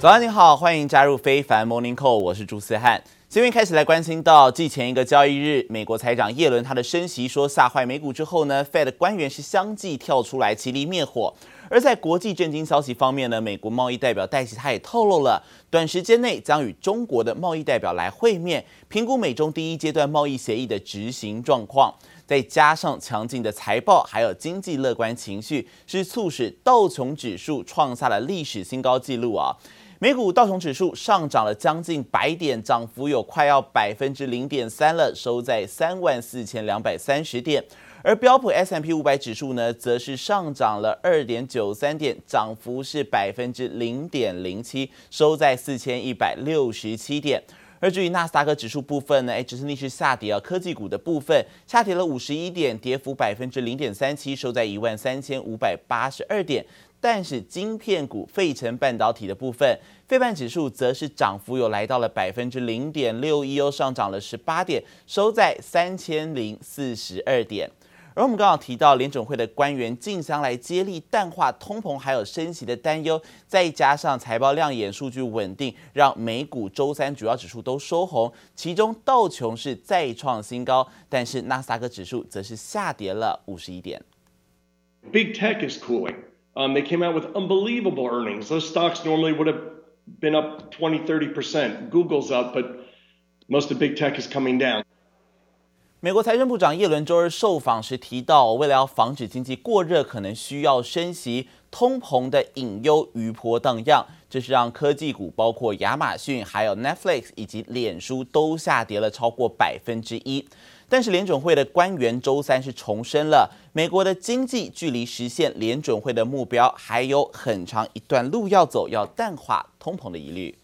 早安，你好，欢迎加入非凡 Morning Call，我是朱思翰。今天开始来关心到，继前一个交易日，美国财长耶伦他的升息说吓坏美股之后呢，Fed 官员是相继跳出来齐力灭火。而在国际震惊消息方面呢，美国贸易代表戴琪他也透露了，短时间内将与中国的贸易代表来会面，评估美中第一阶段贸易协议的执行状况。再加上强劲的财报，还有经济乐观情绪，是促使道琼指数创下了历史新高纪录啊。美股道琼指数上涨了将近百点，涨幅有快要百分之零点三了，收在三万四千两百三十点。而标普 S M P 五百指数呢，则是上涨了二点九三点，涨幅是百分之零点零七，收在四千一百六十七点。而至于纳斯达克指数部分呢，哎，只是逆势下跌啊，科技股的部分下跌了五十一点，跌幅百分之零点三七，收在一万三千五百八十二点。但是晶片股、费城半导体的部分，费半指数则是涨幅有来到了百分之零点六一，又上涨了十八点，收在三千零四十二点。而我们刚刚提到联准会的官员竞相来接力淡化通膨还有升息的担忧，再加上财报亮眼、数据稳定，让美股周三主要指数都收红，其中道琼是再创新高，但是纳斯达克指数则是下跌了五十一点。Big tech is cooling. Um, they came out with unbelievable earnings. Those stocks normally would have been up 20, 30%. Google's up, but most of big tech is coming down. 美国财政部长耶伦周二受访时提到，为了要防止经济过热，可能需要升息，通膨的隐忧余波荡漾，这是让科技股包括亚马逊、还有 Netflix 以及脸书都下跌了超过百分之一。但是联准会的官员周三是重申了，美国的经济距离实现联准会的目标还有很长一段路要走，要淡化通膨的疑虑。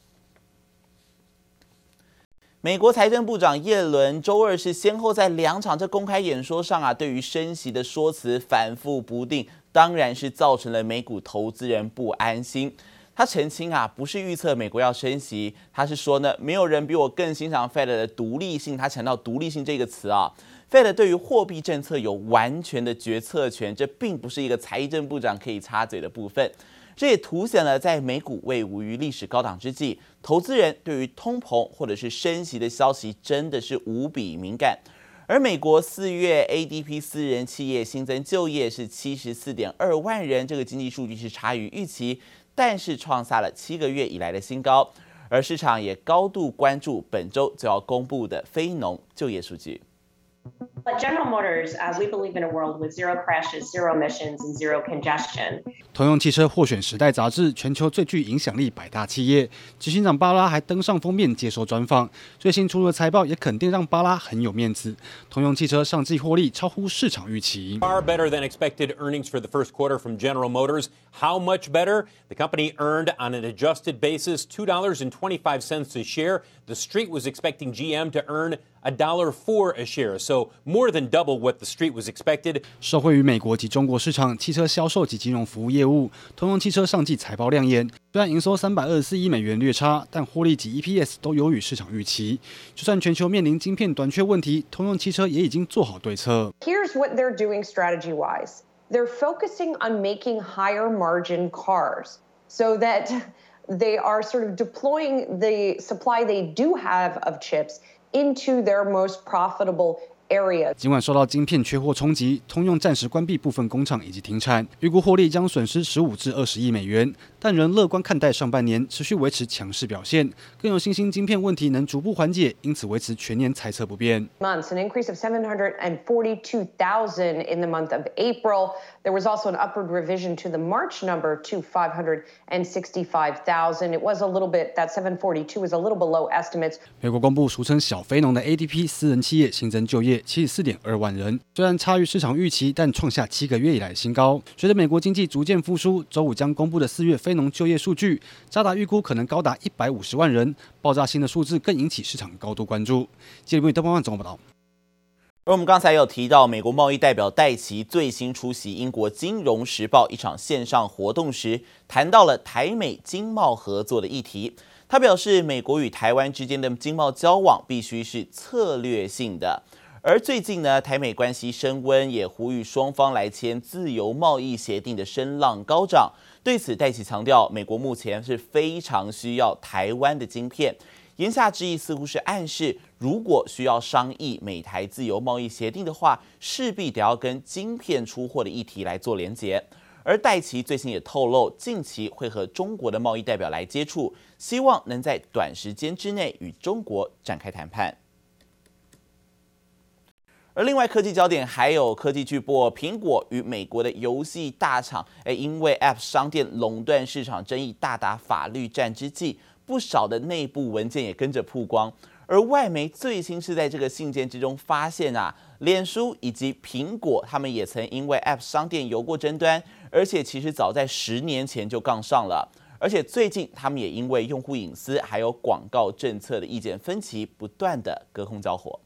美国财政部长耶伦周二是先后在两场这公开演说上啊，对于升息的说辞反复不定，当然是造成了美股投资人不安心。他澄清啊，不是预测美国要升息，他是说呢，没有人比我更欣赏 Fed 的独立性。他强调独立性这个词啊，Fed 对于货币政策有完全的决策权，这并不是一个财政部长可以插嘴的部分。这也凸显了在美股未无于历史高档之际，投资人对于通膨或者是升息的消息真的是无比敏感。而美国四月 ADP 私人企业新增就业是七十四点二万人，这个经济数据是差于预期。但是创下了七个月以来的新高，而市场也高度关注本周就要公布的非农就业数据。But General Motors, uh, we believe in a world with zero crashes, zero emissions, and zero congestion. 通用汽车获选《时代》杂志全球最具影响力百大企业，执行长巴拉还登上封面接受专访。最新出炉的财报也肯定让巴拉很有面子。通用汽车上季获利超乎市场预期。Far better than expected earnings for the first quarter from General Motors. How much better? The company earned on an adjusted basis two dollars and twenty-five cents a share. The street was expecting GM to earn a dollar four a share, so more than double what the street was expected. 受惠于美国及中国市场汽车销售及金融服务业务，通用汽车上季财报亮眼。虽然营收三百二十四亿美元略差，但获利及 EPS 都优于市场预期。就算全球面临晶片短缺问题，通用汽车也已经做好对策。Here's what they're doing strategy-wise. They're focusing on making higher margin cars, so that they are sort of deploying the supply they do have of chips. into their most profitable area. 尽管受到晶片缺货冲击，通用暂时关闭部分工厂以及停产，预估获利将损失十五至二十亿美元。但仍乐观看待上半年持续维持强势表现，更有信心晶片问题能逐步缓解，因此维持全年猜测不变。Months, an increase of 742,000 in the month of April. There was also an upward revision to the March number to 565,000. It was a litlittle bit, that 742 was a little below estimates. 美国公布俗称小非农的 ADP 私人企业新增就业七十四点二万人，虽然差于市场预期，但创下七个月以来新高。随着美国经济逐渐复苏，周五将公布的四月非农就业数据，渣打预估可能高达一百五十万人，爆炸性的数字更引起市场高度关注。记者邓方万总报道。而我们刚才有提到，美国贸易代表戴琪最新出席英国《金融时报》一场线上活动时，谈到了台美经贸合作的议题。他表示，美国与台湾之间的经贸交往必须是策略性的。而最近呢，台美关系升温，也呼吁双方来签自由贸易协定的声浪高涨。对此，戴琪强调，美国目前是非常需要台湾的晶片。言下之意似乎是暗示，如果需要商议美台自由贸易协定的话，势必得要跟晶片出货的议题来做连结。而戴琪最近也透露，近期会和中国的贸易代表来接触，希望能在短时间之内与中国展开谈判。而另外科技焦点还有科技巨擘苹果与美国的游戏大厂，诶，因为 App 商店垄断市场争议大打法律战之际，不少的内部文件也跟着曝光。而外媒最新是在这个信件之中发现啊，脸书以及苹果他们也曾因为 App 商店有过争端，而且其实早在十年前就杠上了。而且最近他们也因为用户隐私还有广告政策的意见分歧，不断的隔空交火。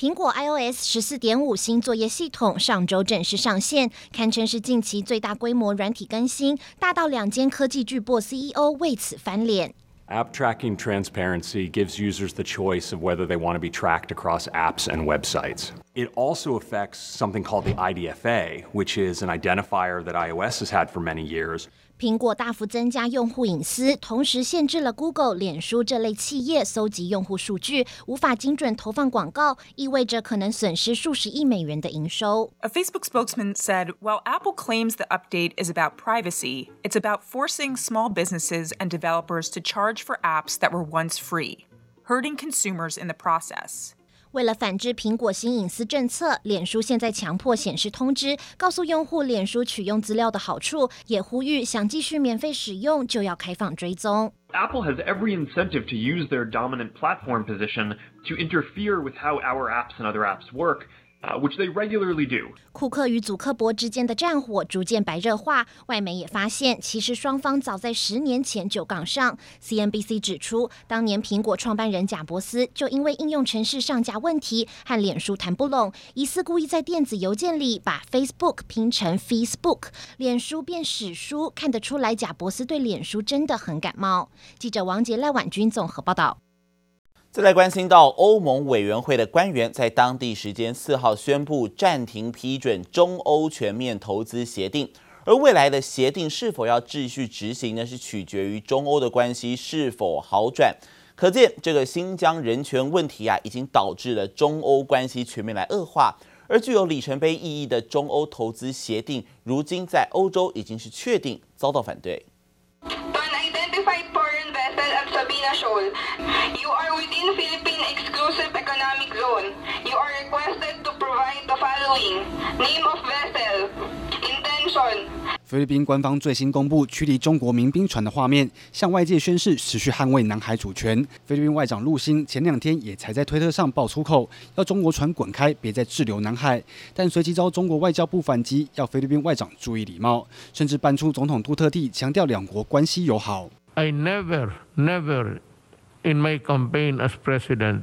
苹果 iOS 十四点五新作业系统上周正式上线，堪称是近期最大规模软体更新，大到两间科技巨擘 CEO 为此翻脸。App tracking transparency gives users the choice of whether they want to be tracked across apps and websites. It also affects something called the IDFA, which is an identifier that iOS has had for many years. 苹果大幅增加用户隐私，同时限制了 Google、脸书这类企业搜集用户数据，无法精准投放广告，意味着可能损失数十亿美元的营收。A Facebook spokesman said, "While Apple claims the update is about privacy, it's about forcing small businesses and developers to charge for apps that were once free, hurting consumers in the process." 为了反制苹果新隐私政策，脸书现在强迫显示通知，告诉用户脸书取用资料的好处，也呼吁想继续免费使用就要开放追踪。Apple has every incentive to use their dominant platform position to interfere with how our apps and other apps work. Which they regularly do. 库克与祖克伯之间的战火逐渐白热化，外媒也发现，其实双方早在十年前就杠上。CNBC 指出，当年苹果创办人贾伯斯就因为应用程式上架问题和脸书谈不拢，疑似故意在电子邮件里把 Facebook 拼成 Facebook，脸书变史书，看得出来贾伯斯对脸书真的很感冒。记者王杰、赖婉君综合报道。再来关心到欧盟委员会的官员在当地时间四号宣布暂停批准中欧全面投资协定，而未来的协定是否要继续执行呢？是取决于中欧的关系是否好转。可见这个新疆人权问题啊，已经导致了中欧关系全面来恶化，而具有里程碑意义的中欧投资协定，如今在欧洲已经是确定遭到反对。Provide the following: name of vessel, intention. 菲律宾官方最新公布驱离中国民兵船的画面，向外界宣示持续捍卫南海主权。菲律宾外长陆星前两天也才在推特上爆粗口，要中国船滚开，别再滞留南海。但随即遭中国外交部反击，要菲律宾外长注意礼貌，甚至搬出总统杜特地强调两国关系友好。I never, never. In my campaign as president,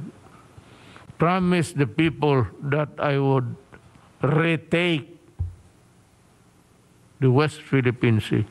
promise the people that I would retake the West Philippine Sea.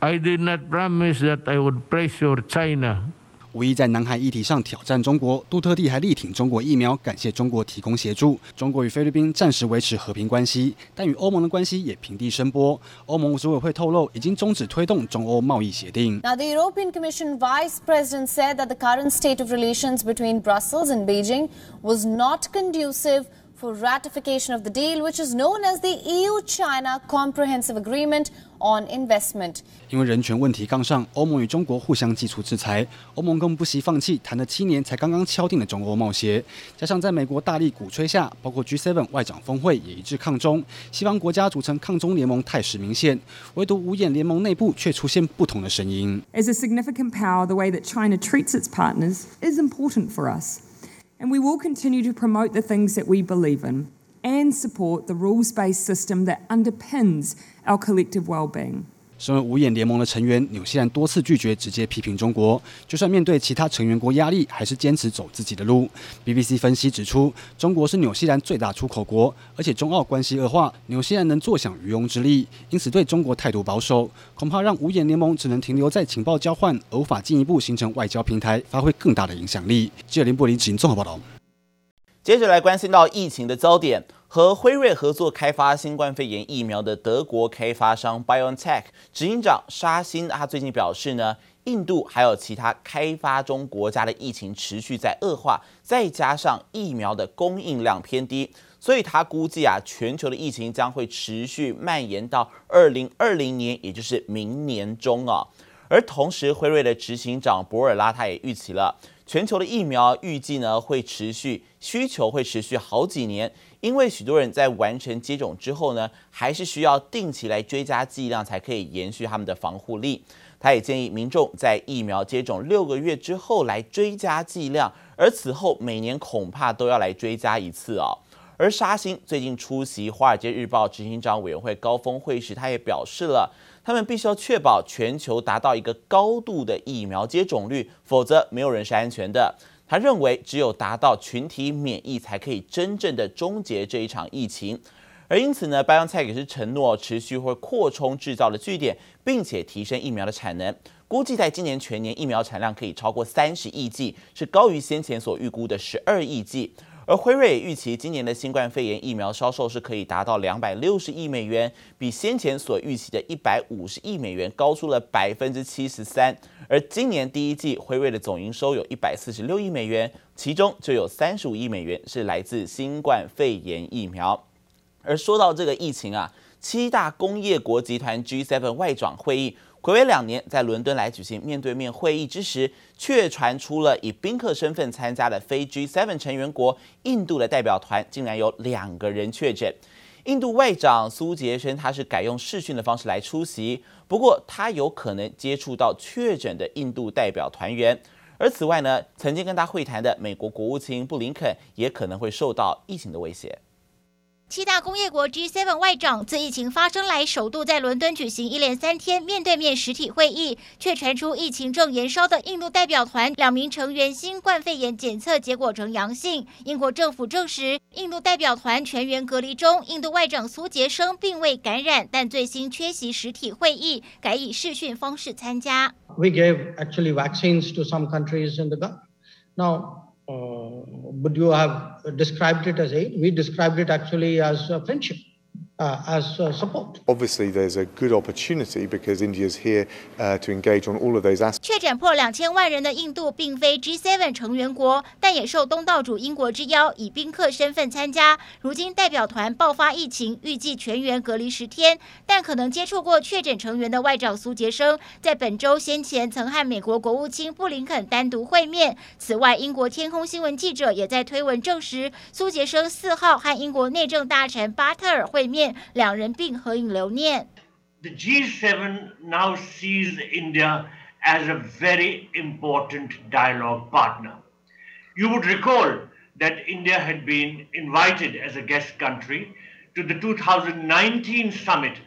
I did not promise that I would pressure China. 无意在南海议题上挑战中国，杜特地还力挺中国疫苗，感谢中国提供协助。中国与菲律宾暂时维持和平关系，但与欧盟的关系也平地声波。欧盟执委会透露，已经终止推动中欧贸易协定。Now, the European Commission Vice President said that the current state of relations between Brussels and Beijing was not conducive for ratification of the deal, which is known as the EU-China Comprehensive Agreement on Investment. 因为人权问题杠上，欧盟与中国互相祭出制裁。欧盟更不惜放弃谈了七年才刚刚敲定的中欧贸协，加上在美国大力鼓吹下，包括 G7 外长峰会也一致抗中，西方国家组成抗中联盟态势明显。唯独五眼联盟内部却出现不同的声音。As a significant power, the way that China treats its partners is important for us. And we will continue to promote the things that we believe in and support the rules-based system that underpins our collective well-being. 身为五眼联盟的成员，纽西兰多次拒绝直接批评中国，就算面对其他成员国压力，还是坚持走自己的路。BBC 分析指出，中国是纽西兰最大出口国，而且中澳关系恶化，纽西兰能坐享渔翁之利，因此对中国态度保守，恐怕让五眼联盟只能停留在情报交换，而无法进一步形成外交平台，发挥更大的影响力。记者林柏林执行综合报道。接着来关心到疫情的焦点，和辉瑞合作开发新冠肺炎疫苗的德国开发商 BioNTech 执行长沙欣，他最近表示呢，印度还有其他开发中国家的疫情持续在恶化，再加上疫苗的供应量偏低，所以他估计啊，全球的疫情将会持续蔓延到二零二零年，也就是明年中啊。而同时，辉瑞的执行长博尔拉他也预期了。全球的疫苗预计呢会持续需求会持续好几年，因为许多人在完成接种之后呢，还是需要定期来追加剂量才可以延续他们的防护力。他也建议民众在疫苗接种六个月之后来追加剂量，而此后每年恐怕都要来追加一次哦。而沙欣最近出席《华尔街日报》执行长委员会高峰会时，他也表示了。他们必须要确保全球达到一个高度的疫苗接种率，否则没有人是安全的。他认为，只有达到群体免疫，才可以真正的终结这一场疫情。而因此呢，BioNTech 也是承诺持续会扩充制造的据点，并且提升疫苗的产能。估计在今年全年疫苗产量可以超过三十亿剂，是高于先前所预估的十二亿剂。而辉瑞预期今年的新冠肺炎疫苗销售是可以达到两百六十亿美元，比先前所预期的一百五十亿美元高出了百分之七十三。而今年第一季辉瑞的总营收有一百四十六亿美元，其中就有三十五亿美元是来自新冠肺炎疫苗。而说到这个疫情啊，七大工业国集团 G7 外长会议。睽违两年，在伦敦来举行面对面会议之时，却传出了以宾客身份参加的非 G7 成员国印度的代表团竟然有两个人确诊。印度外长苏杰生他是改用视讯的方式来出席，不过他有可能接触到确诊的印度代表团员。而此外呢，曾经跟他会谈的美国国务卿布林肯也可能会受到疫情的威胁。七大工业国 G7 外长自疫情发生来，首度在伦敦举行一连三天面对面实体会议，却传出疫情正延烧的印度代表团两名成员新冠肺炎检测结果呈阳性。英国政府证实，印度代表团全员隔离中，印度外长苏杰生并未感染，但最新缺席实体会议，改以视讯方式参加。We gave actually vaccines to some countries in the Gulf. Now. Uh, would you have described it as aid? We described it actually as a friendship. Uh, as uh, support. Obviously, there's a good opportunity because India is here uh, to engage on all of those aspects. 确诊破两千万人的印度并非 G7 成员国，但也受东道主英国之邀，以宾客身份参加。如今代表团爆发疫情，预计全员隔离十天，但可能接触过确诊成员的外长苏杰生，在本周先前曾和美国国务卿布林肯单独会面。此外，英国天空新闻记者也在推文证实，苏杰生四号和英国内政大臣巴特尔会 面。两人并合影留念。The G7 now sees India as a very important dialogue partner. You would recall that India had been invited as a guest country to the 2019 summit,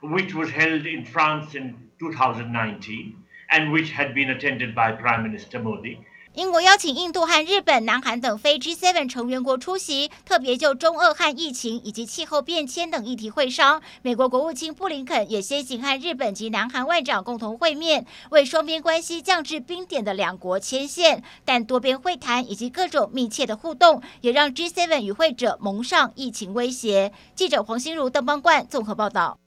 which was held in France in 2019 and which had been attended by Prime Minister Modi. 英国邀请印度和日本、南韩等非 G7 成员国出席，特别就中俄和疫情以及气候变迁等议题会商。美国国务卿布林肯也先行和日本及南韩外长共同会面，为双边关系降至冰点的两国牵线。但多边会谈以及各种密切的互动，也让 G7 与会者蒙上疫情威胁。记者黄心如、邓邦冠综合报道。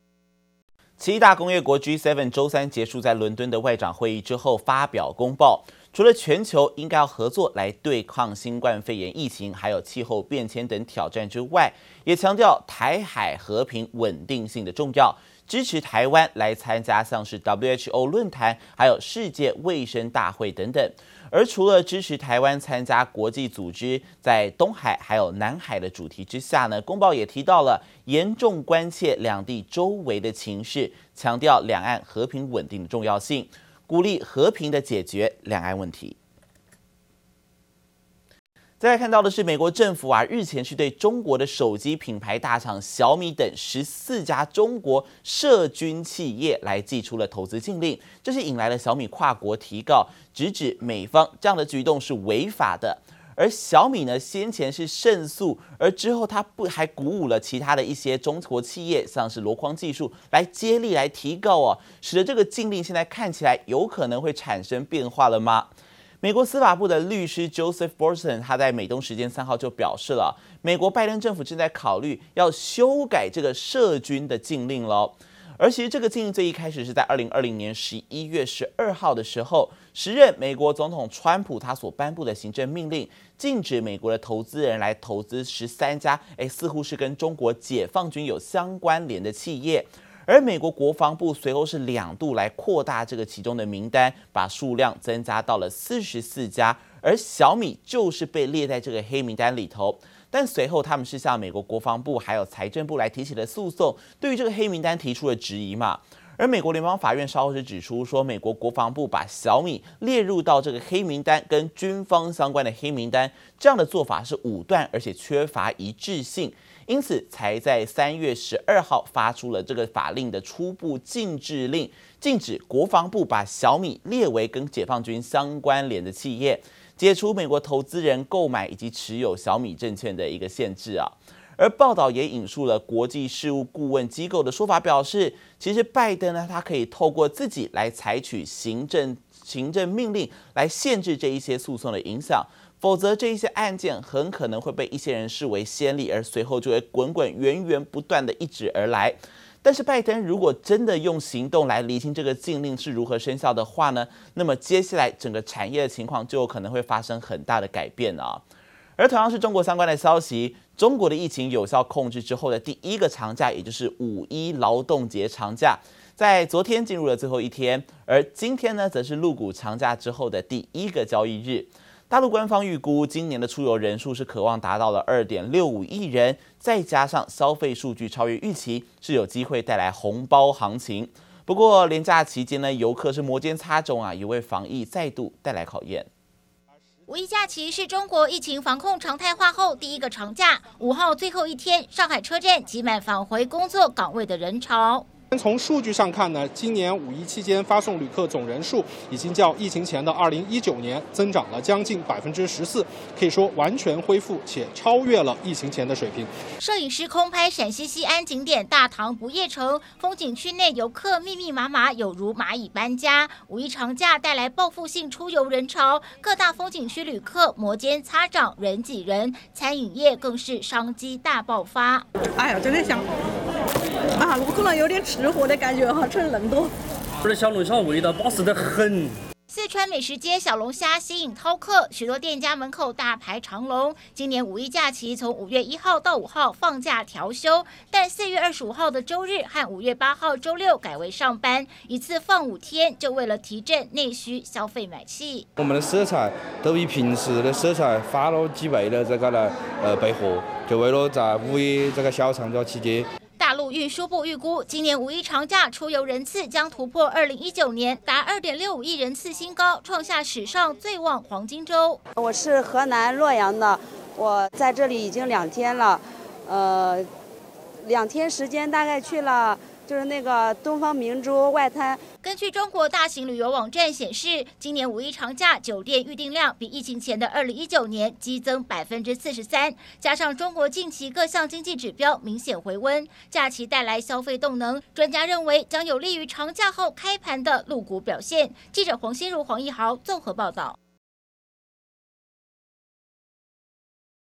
七大工业国 G7 周三结束在伦敦的外长会议之后，发表公报。除了全球应该要合作来对抗新冠肺炎疫情，还有气候变迁等挑战之外，也强调台海和平稳定性的重要，支持台湾来参加像是 WHO 论坛，还有世界卫生大会等等。而除了支持台湾参加国际组织在东海还有南海的主题之下呢，公报也提到了严重关切两地周围的情势，强调两岸和平稳定的重要性。鼓励和平的解决两岸问题。再来看到的是，美国政府啊，日前是对中国的手机品牌大厂小米等十四家中国涉军企业来寄出了投资禁令，这是引来了小米跨国提告，直指美方这样的举动是违法的。而小米呢，先前是胜诉，而之后他不还鼓舞了其他的一些中国企业，像是箩筐技术来接力来提高哦，使得这个禁令现在看起来有可能会产生变化了吗？美国司法部的律师 Joseph Borson 他在美东时间三号就表示了，美国拜登政府正在考虑要修改这个涉军的禁令了。而其实这个禁令最一开始是在二零二零年十一月十二号的时候，时任美国总统川普他所颁布的行政命令，禁止美国的投资人来投资十三家，哎，似乎是跟中国解放军有相关联的企业。而美国国防部随后是两度来扩大这个其中的名单，把数量增加到了四十四家，而小米就是被列在这个黑名单里头。但随后，他们是向美国国防部还有财政部来提起了诉讼，对于这个黑名单提出了质疑嘛。而美国联邦法院稍后是指出说，美国国防部把小米列入到这个黑名单，跟军方相关的黑名单，这样的做法是武断而且缺乏一致性，因此才在三月十二号发出了这个法令的初步禁制令，禁止国防部把小米列为跟解放军相关联的企业。解除美国投资人购买以及持有小米证券的一个限制啊，而报道也引述了国际事务顾问机构的说法，表示其实拜登呢，他可以透过自己来采取行政行政命令来限制这一些诉讼的影响，否则这一些案件很可能会被一些人视为先例，而随后就会滚滚源源不断的一直而来。但是拜登如果真的用行动来厘清这个禁令是如何生效的话呢，那么接下来整个产业的情况就有可能会发生很大的改变啊。而同样是中国相关的消息，中国的疫情有效控制之后的第一个长假，也就是五一劳动节长假，在昨天进入了最后一天，而今天呢，则是入股长假之后的第一个交易日。大陆官方预估，今年的出游人数是可望达到了二点六五亿人，再加上消费数据超越预期，是有机会带来红包行情。不过，连假期间呢，游客是摩肩擦踵啊，也为防疫再度带来考验。五一假期是中国疫情防控常态化后第一个长假，五号最后一天，上海车站挤满返回工作岗位的人潮。从数据上看呢，今年五一期间发送旅客总人数已经较疫情前的二零一九年增长了将近百分之十四，可以说完全恢复且超越了疫情前的水平。摄影师空拍陕西西安景点大唐不夜城，风景区内游客密密麻麻，有如蚂蚁搬家。五一长假带来报复性出游人潮，各大风景区旅客摩肩擦掌，人挤人，餐饮业更是商机大爆发。哎呀，真的想。啊，我可能有点吃货的感觉哈，吃了那么多。这的小龙虾味道巴适得很。四川美食街小龙虾吸引饕客，许多店家门口大排长龙。今年五一假期从五月一号到五号放假调休，但四月二十五号的周日和五月八号周六改为上班，一次放五天，就为了提振内需消费买气。我们的食材都比平时的食材翻了几倍的这个来呃备货，就为了在五一这个小长假期间。大陆运输部预估，今年五一长假出游人次将突破二零一九年达二点六五亿人次新高，创下史上最旺黄金周。我是河南洛阳的，我在这里已经两天了，呃，两天时间大概去了。就是那个东方明珠外滩。根据中国大型旅游网站显示，今年五一长假酒店预订量比疫情前的二零一九年激增百分之四十三，加上中国近期各项经济指标明显回温，假期带来消费动能，专家认为将有利于长假后开盘的陆股表现。记者黄心如、黄一豪综合报道。